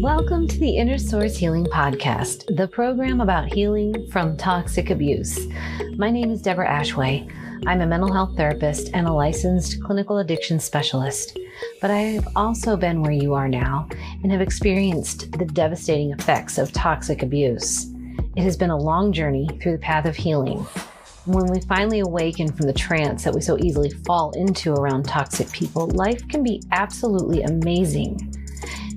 Welcome to the Inner Source Healing Podcast, the program about healing from toxic abuse. My name is Deborah Ashway. I'm a mental health therapist and a licensed clinical addiction specialist. But I have also been where you are now and have experienced the devastating effects of toxic abuse. It has been a long journey through the path of healing when we finally awaken from the trance that we so easily fall into around toxic people, life can be absolutely amazing.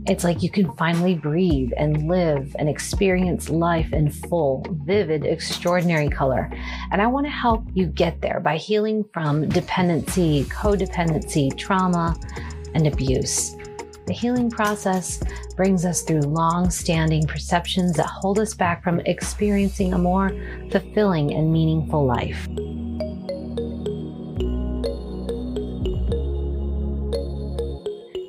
It's like you can finally breathe and live and experience life in full, vivid, extraordinary color. And I want to help you get there by healing from dependency, codependency, trauma, and abuse. The healing process brings us through long standing perceptions that hold us back from experiencing a more fulfilling and meaningful life.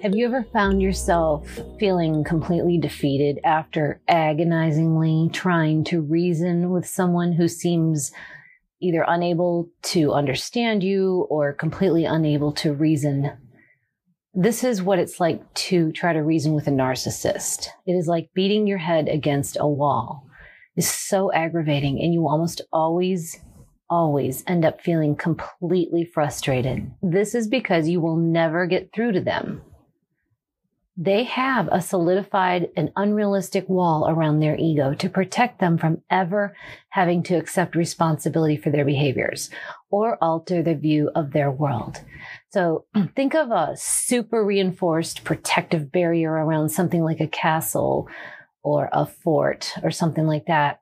Have you ever found yourself feeling completely defeated after agonizingly trying to reason with someone who seems either unable to understand you or completely unable to reason this is what it's like to try to reason with a narcissist. It is like beating your head against a wall. It's so aggravating and you almost always always end up feeling completely frustrated. This is because you will never get through to them they have a solidified and unrealistic wall around their ego to protect them from ever having to accept responsibility for their behaviors or alter the view of their world. So think of a super reinforced protective barrier around something like a castle or a fort or something like that.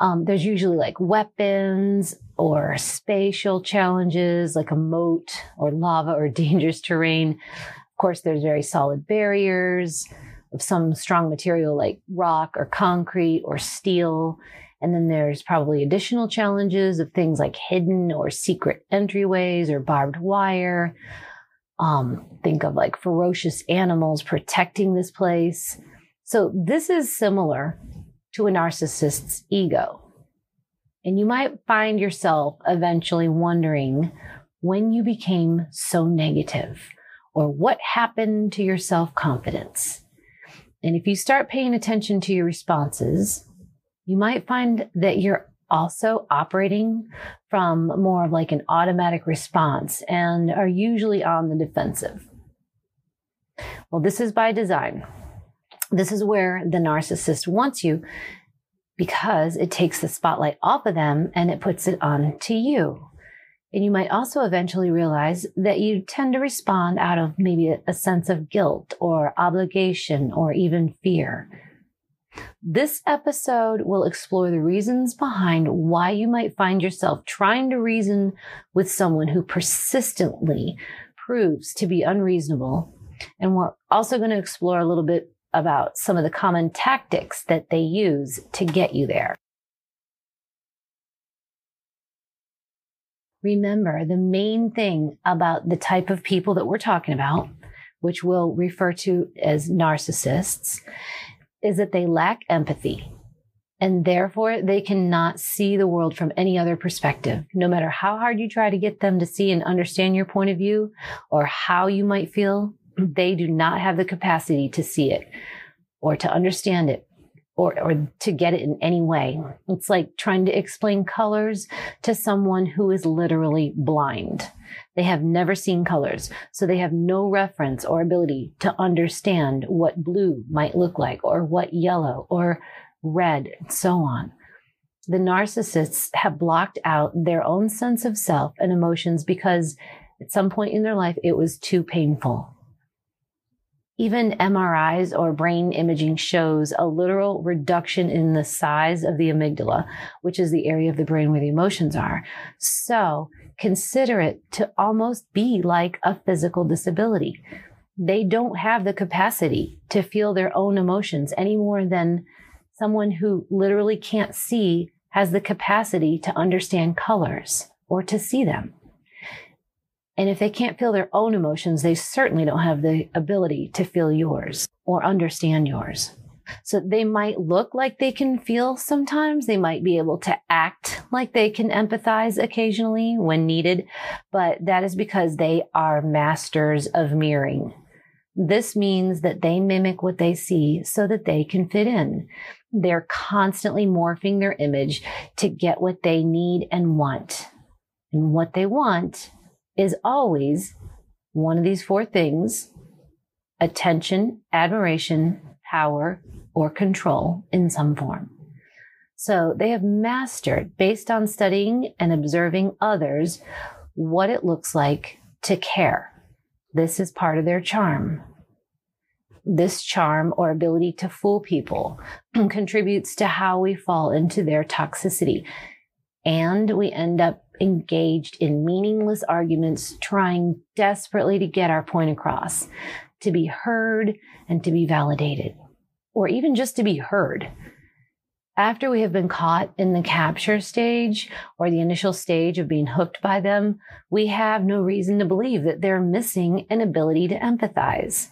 Um, there's usually like weapons or spatial challenges like a moat or lava or dangerous terrain of course, there's very solid barriers of some strong material like rock or concrete or steel. And then there's probably additional challenges of things like hidden or secret entryways or barbed wire. Um, think of like ferocious animals protecting this place. So this is similar to a narcissist's ego. And you might find yourself eventually wondering when you became so negative or what happened to your self confidence. And if you start paying attention to your responses, you might find that you're also operating from more of like an automatic response and are usually on the defensive. Well, this is by design. This is where the narcissist wants you because it takes the spotlight off of them and it puts it on to you. And you might also eventually realize that you tend to respond out of maybe a sense of guilt or obligation or even fear. This episode will explore the reasons behind why you might find yourself trying to reason with someone who persistently proves to be unreasonable. And we're also going to explore a little bit about some of the common tactics that they use to get you there. remember the main thing about the type of people that we're talking about, which we'll refer to as narcissists, is that they lack empathy. And therefore, they cannot see the world from any other perspective. No matter how hard you try to get them to see and understand your point of view or how you might feel, they do not have the capacity to see it or to understand it or, or to get it in any way. It's like trying to explain colors to someone who is literally blind. They have never seen colors, so they have no reference or ability to understand what blue might look like or what yellow or red and so on. The narcissists have blocked out their own sense of self and emotions because at some point in their life it was too painful. Even MRIs or brain imaging shows a literal reduction in the size of the amygdala, which is the area of the brain where the emotions are. So consider it to almost be like a physical disability. They don't have the capacity to feel their own emotions any more than someone who literally can't see has the capacity to understand colors or to see them. And if they can't feel their own emotions, they certainly don't have the ability to feel yours or understand yours. So they might look like they can feel sometimes. They might be able to act like they can empathize occasionally when needed, but that is because they are masters of mirroring. This means that they mimic what they see so that they can fit in. They're constantly morphing their image to get what they need and want. And what they want is always one of these four things attention, admiration, power, or control in some form. So they have mastered, based on studying and observing others, what it looks like to care. This is part of their charm. This charm or ability to fool people contributes to how we fall into their toxicity. And we end up engaged in meaningless arguments, trying desperately to get our point across, to be heard and to be validated, or even just to be heard. After we have been caught in the capture stage or the initial stage of being hooked by them, we have no reason to believe that they're missing an ability to empathize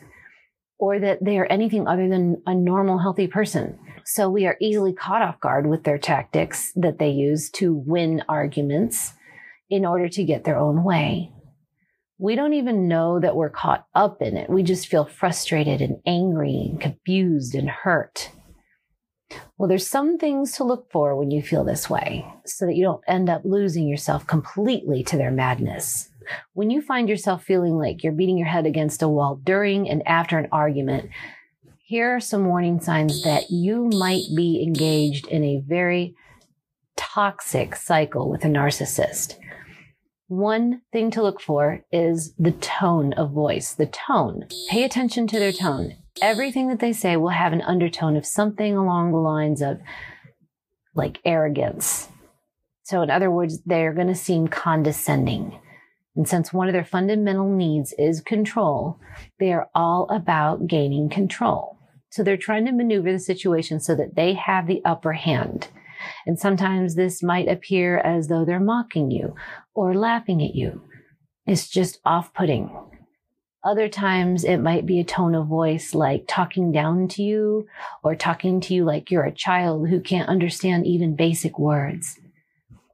or that they are anything other than a normal, healthy person. So we are easily caught off guard with their tactics that they use to win arguments in order to get their own way. We don't even know that we're caught up in it. We just feel frustrated and angry and confused and hurt. Well, there's some things to look for when you feel this way so that you don't end up losing yourself completely to their madness. When you find yourself feeling like you're beating your head against a wall during and after an argument, here are some warning signs that you might be engaged in a very toxic cycle with a narcissist. One thing to look for is the tone of voice, the tone. Pay attention to their tone. Everything that they say will have an undertone of something along the lines of like arrogance. So, in other words, they're going to seem condescending. And since one of their fundamental needs is control, they are all about gaining control. So they're trying to maneuver the situation so that they have the upper hand. And sometimes this might appear as though they're mocking you or laughing at you. It's just off putting. Other times it might be a tone of voice like talking down to you or talking to you like you're a child who can't understand even basic words.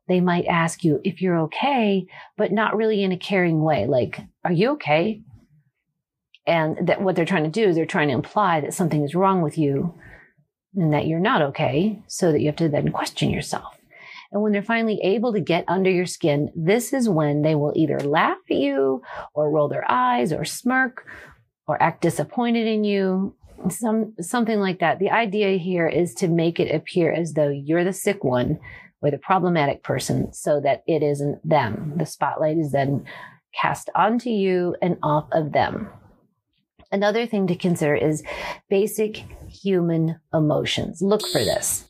They might ask you if you're okay, but not really in a caring way. Like, are you okay? And that what they're trying to do is they're trying to imply that something is wrong with you and that you're not okay so that you have to then question yourself. And when they're finally able to get under your skin, this is when they will either laugh at you or roll their eyes or smirk or act disappointed in you. Some, something like that. The idea here is to make it appear as though you're the sick one or the problematic person so that it isn't them. The spotlight is then cast onto you and off of them. Another thing to consider is basic human emotions. Look for this.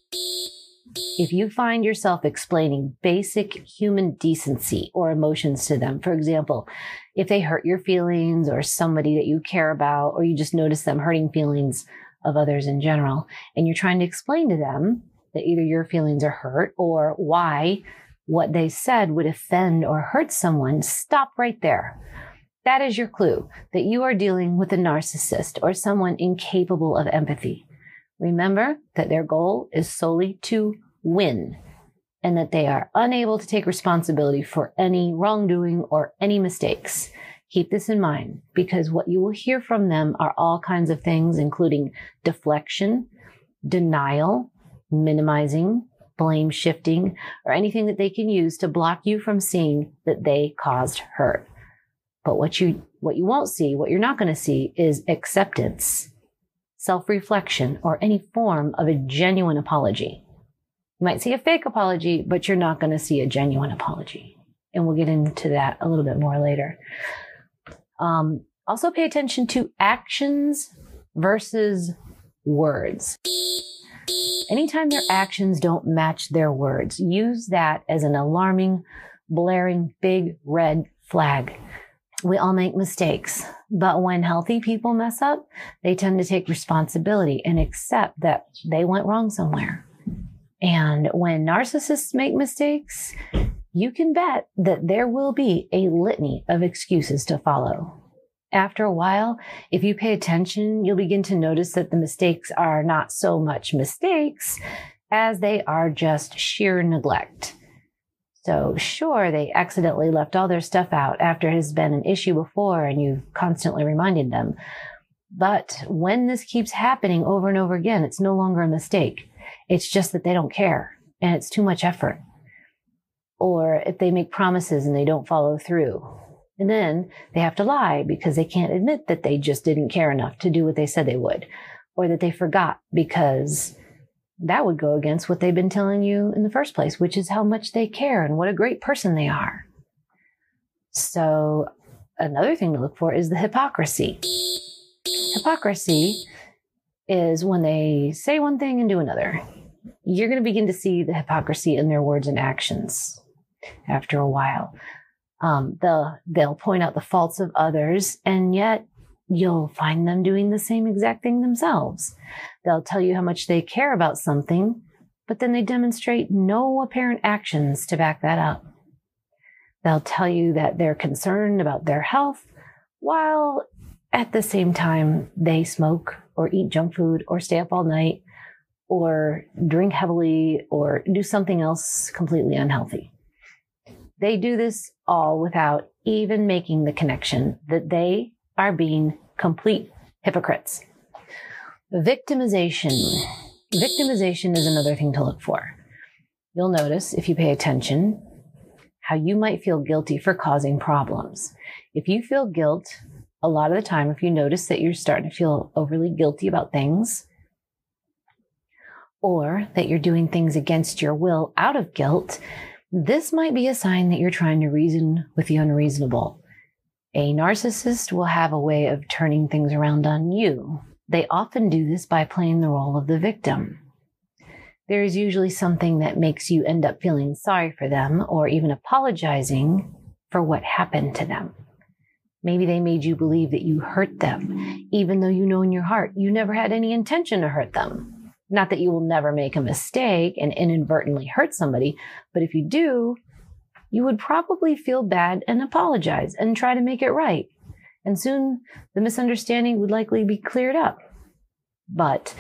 If you find yourself explaining basic human decency or emotions to them, for example, if they hurt your feelings or somebody that you care about, or you just notice them hurting feelings of others in general, and you're trying to explain to them that either your feelings are hurt or why what they said would offend or hurt someone, stop right there. That is your clue that you are dealing with a narcissist or someone incapable of empathy. Remember that their goal is solely to win and that they are unable to take responsibility for any wrongdoing or any mistakes. Keep this in mind because what you will hear from them are all kinds of things, including deflection, denial, minimizing, blame shifting, or anything that they can use to block you from seeing that they caused hurt. But what you, what you won't see, what you're not going to see is acceptance, self-reflection, or any form of a genuine apology. You might see a fake apology, but you're not going to see a genuine apology. And we'll get into that a little bit more later. Um, Also, pay attention to actions versus words. Anytime their actions don't match their words, use that as an alarming, blaring, big red flag. We all make mistakes, but when healthy people mess up, they tend to take responsibility and accept that they went wrong somewhere. And when narcissists make mistakes, you can bet that there will be a litany of excuses to follow. After a while, if you pay attention, you'll begin to notice that the mistakes are not so much mistakes as they are just sheer neglect. So, sure, they accidentally left all their stuff out after it has been an issue before and you've constantly reminded them. But when this keeps happening over and over again, it's no longer a mistake. It's just that they don't care and it's too much effort. Or if they make promises and they don't follow through. And then they have to lie because they can't admit that they just didn't care enough to do what they said they would. Or that they forgot because that would go against what they've been telling you in the first place, which is how much they care and what a great person they are. So another thing to look for is the hypocrisy. Hypocrisy is when they say one thing and do another. You're going to begin to see the hypocrisy in their words and actions after a while. Um, they'll, they'll point out the faults of others, and yet you'll find them doing the same exact thing themselves. They'll tell you how much they care about something, but then they demonstrate no apparent actions to back that up. They'll tell you that they're concerned about their health, while at the same time they smoke or eat junk food or stay up all night or drink heavily or do something else completely unhealthy. They do this all without even making the connection that they are being complete hypocrites. Victimization. Victimization is another thing to look for. You'll notice, if you pay attention, how you might feel guilty for causing problems. If you feel guilt, a lot of the time, if you notice that you're starting to feel overly guilty about things, or that you're doing things against your will out of guilt, this might be a sign that you're trying to reason with the unreasonable. A narcissist will have a way of turning things around on you. They often do this by playing the role of the victim. There is usually something that makes you end up feeling sorry for them or even apologizing for what happened to them. Maybe they made you believe that you hurt them, even though you know in your heart you never had any intention to hurt them. Not that you will never make a mistake and inadvertently hurt somebody, but if you do, you would probably feel bad and apologize and try to make it right. And soon the misunderstanding would likely be cleared up. But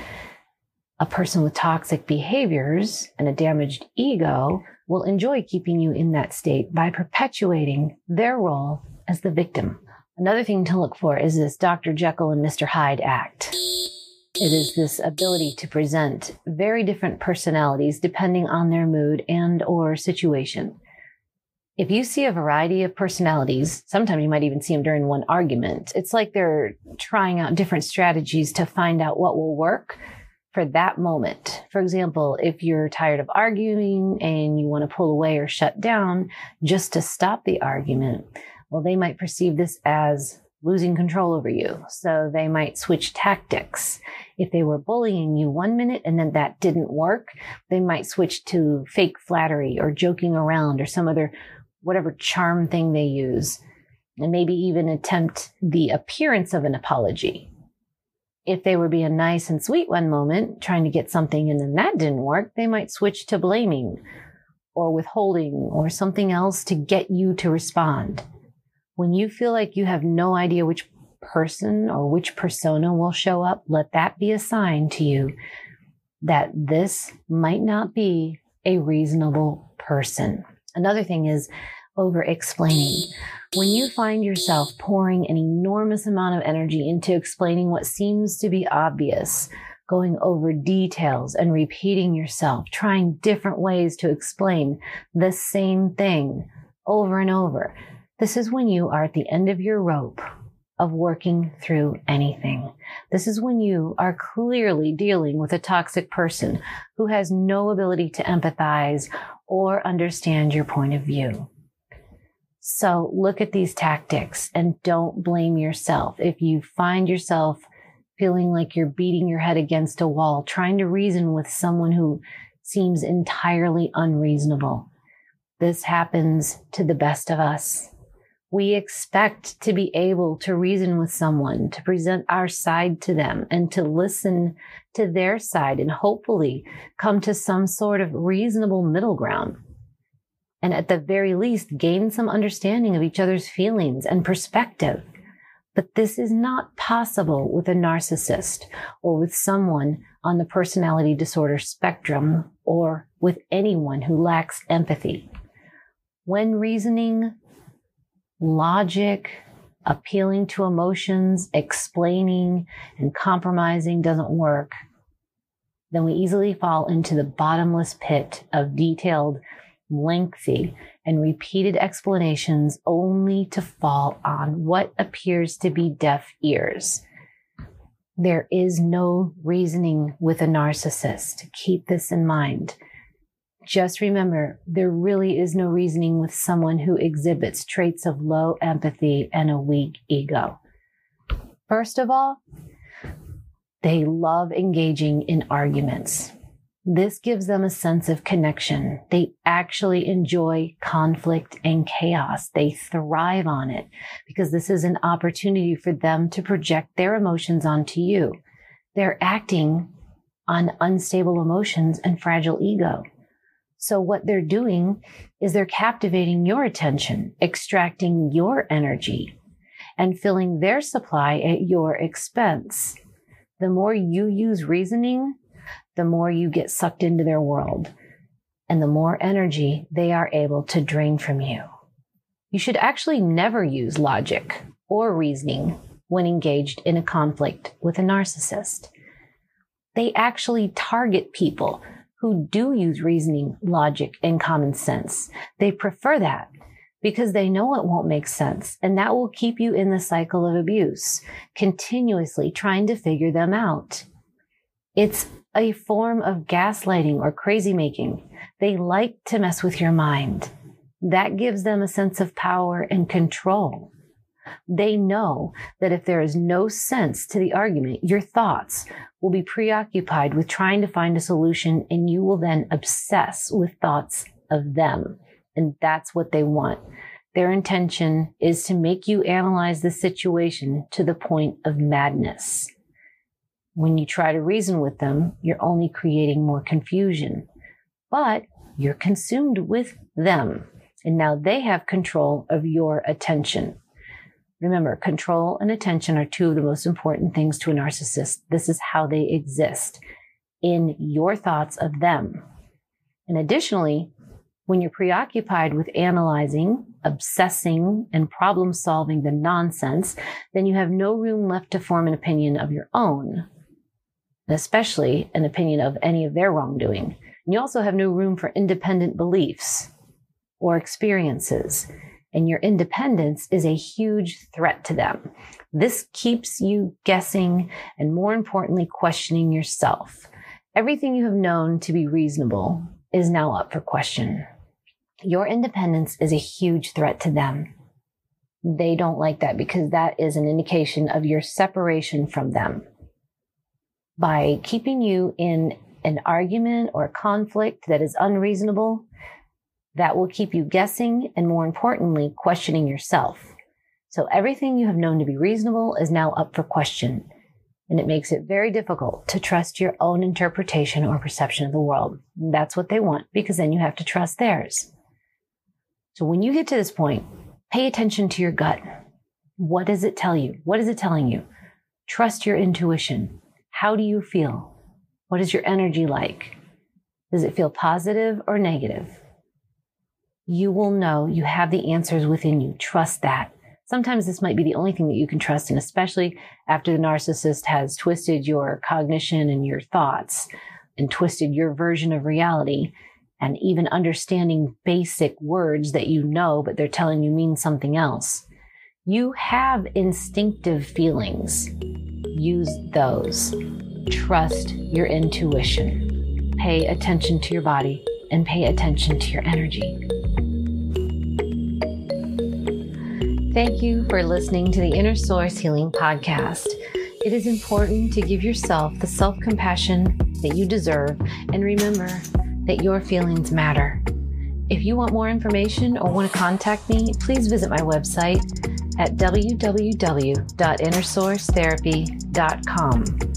a person with toxic behaviors and a damaged ego will enjoy keeping you in that state by perpetuating their role as the victim. Another thing to look for is this Dr. Jekyll and Mr. Hyde act. It is this ability to present very different personalities depending on their mood and or situation. If you see a variety of personalities, sometimes you might even see them during one argument. It's like they're trying out different strategies to find out what will work for that moment. For example, if you're tired of arguing and you want to pull away or shut down just to stop the argument, well, they might perceive this as losing control over you. So they might switch tactics. If they were bullying you one minute and then that didn't work, they might switch to fake flattery or joking around or some other whatever charm thing they use. And maybe even attempt the appearance of an apology. If they were being nice and sweet one moment, trying to get something and then that didn't work, they might switch to blaming or withholding or something else to get you to respond. When you feel like you have no idea which person or which persona will show up, let that be a sign to you that this might not be a reasonable person. Another thing is over explaining. When you find yourself pouring an enormous amount of energy into explaining what seems to be obvious, going over details and repeating yourself, trying different ways to explain the same thing over and over, this is when you are at the end of your rope of working through anything. This is when you are clearly dealing with a toxic person who has no ability to empathize or understand your point of view. So look at these tactics and don't blame yourself. If you find yourself feeling like you're beating your head against a wall, trying to reason with someone who seems entirely unreasonable, this happens to the best of us. We expect to be able to reason with someone, to present our side to them, and to listen to their side and hopefully come to some sort of reasonable middle ground. And at the very least, gain some understanding of each other's feelings and perspective. But this is not possible with a narcissist or with someone on the personality disorder spectrum or with anyone who lacks empathy. When reasoning, logic, appealing to emotions, explaining, and compromising doesn't work, then we easily fall into the bottomless pit of detailed, lengthy, and repeated explanations only to fall on what appears to be deaf ears. There is no reasoning with a narcissist. Keep this in mind just remember there really is no reasoning with someone who exhibits traits of low empathy and a weak ego. First of all, they love engaging in arguments. This gives them a sense of connection. They actually enjoy conflict and chaos. They thrive on it because this is an opportunity for them to project their emotions onto you. They're acting on unstable emotions and fragile ego. So what they're doing is they're captivating your attention, extracting your energy and filling their supply at your expense. The more you use reasoning, the more you get sucked into their world and the more energy they are able to drain from you. You should actually never use logic or reasoning when engaged in a conflict with a narcissist. They actually target people who do use reasoning, logic, and common sense. They prefer that because they know it won't make sense. And that will keep you in the cycle of abuse, continuously trying to figure them out. It's a form of gaslighting or crazy making. They like to mess with your mind. That gives them a sense of power and control. They know that if there is no sense to the argument, your thoughts will be preoccupied with trying to find a solution and you will then obsess with thoughts of them. And that's what they want. Their intention is to make you analyze the situation to the point of madness. When you try to reason with them, you're only creating more confusion, but you're consumed with them. And now they have control of your attention. Remember, control and attention are two of the most important things to a narcissist. This is how they exist in your thoughts of them. And additionally, when you're preoccupied with analyzing, obsessing, and problem solving the nonsense, then you have no room left to form an opinion of your own, especially an opinion of any of their wrongdoing. And you also have no room for independent beliefs or experiences and your independence is a huge threat to them. This keeps you guessing and more importantly, questioning yourself. Everything you have known to be reasonable is now up for question. Your independence is a huge threat to them. They don't like that because that is an indication of your separation from them. By keeping you in an argument or conflict that is unreasonable, that will keep you guessing and more importantly, questioning yourself. So everything you have known to be reasonable is now up for question. And it makes it very difficult to trust your own interpretation or perception of the world. That's what they want because then you have to trust theirs. So when you get to this point, pay attention to your gut. What does it tell you? What is it telling you? Trust your intuition. How do you feel? What is your energy like? Does it feel positive or negative? You will know you have the answers within you. Trust that. Sometimes this might be the only thing that you can trust, and especially after the narcissist has twisted your cognition and your thoughts and twisted your version of reality and even understanding basic words that you know, but they're telling you mean something else. You have instinctive feelings. Use those. Trust your intuition. Pay attention to your body and pay attention to your energy. Thank you for listening to the Inner Source Healing Podcast. It is important to give yourself the self compassion that you deserve and remember that your feelings matter. If you want more information or want to contact me, please visit my website at www.innersourcetherapy.com.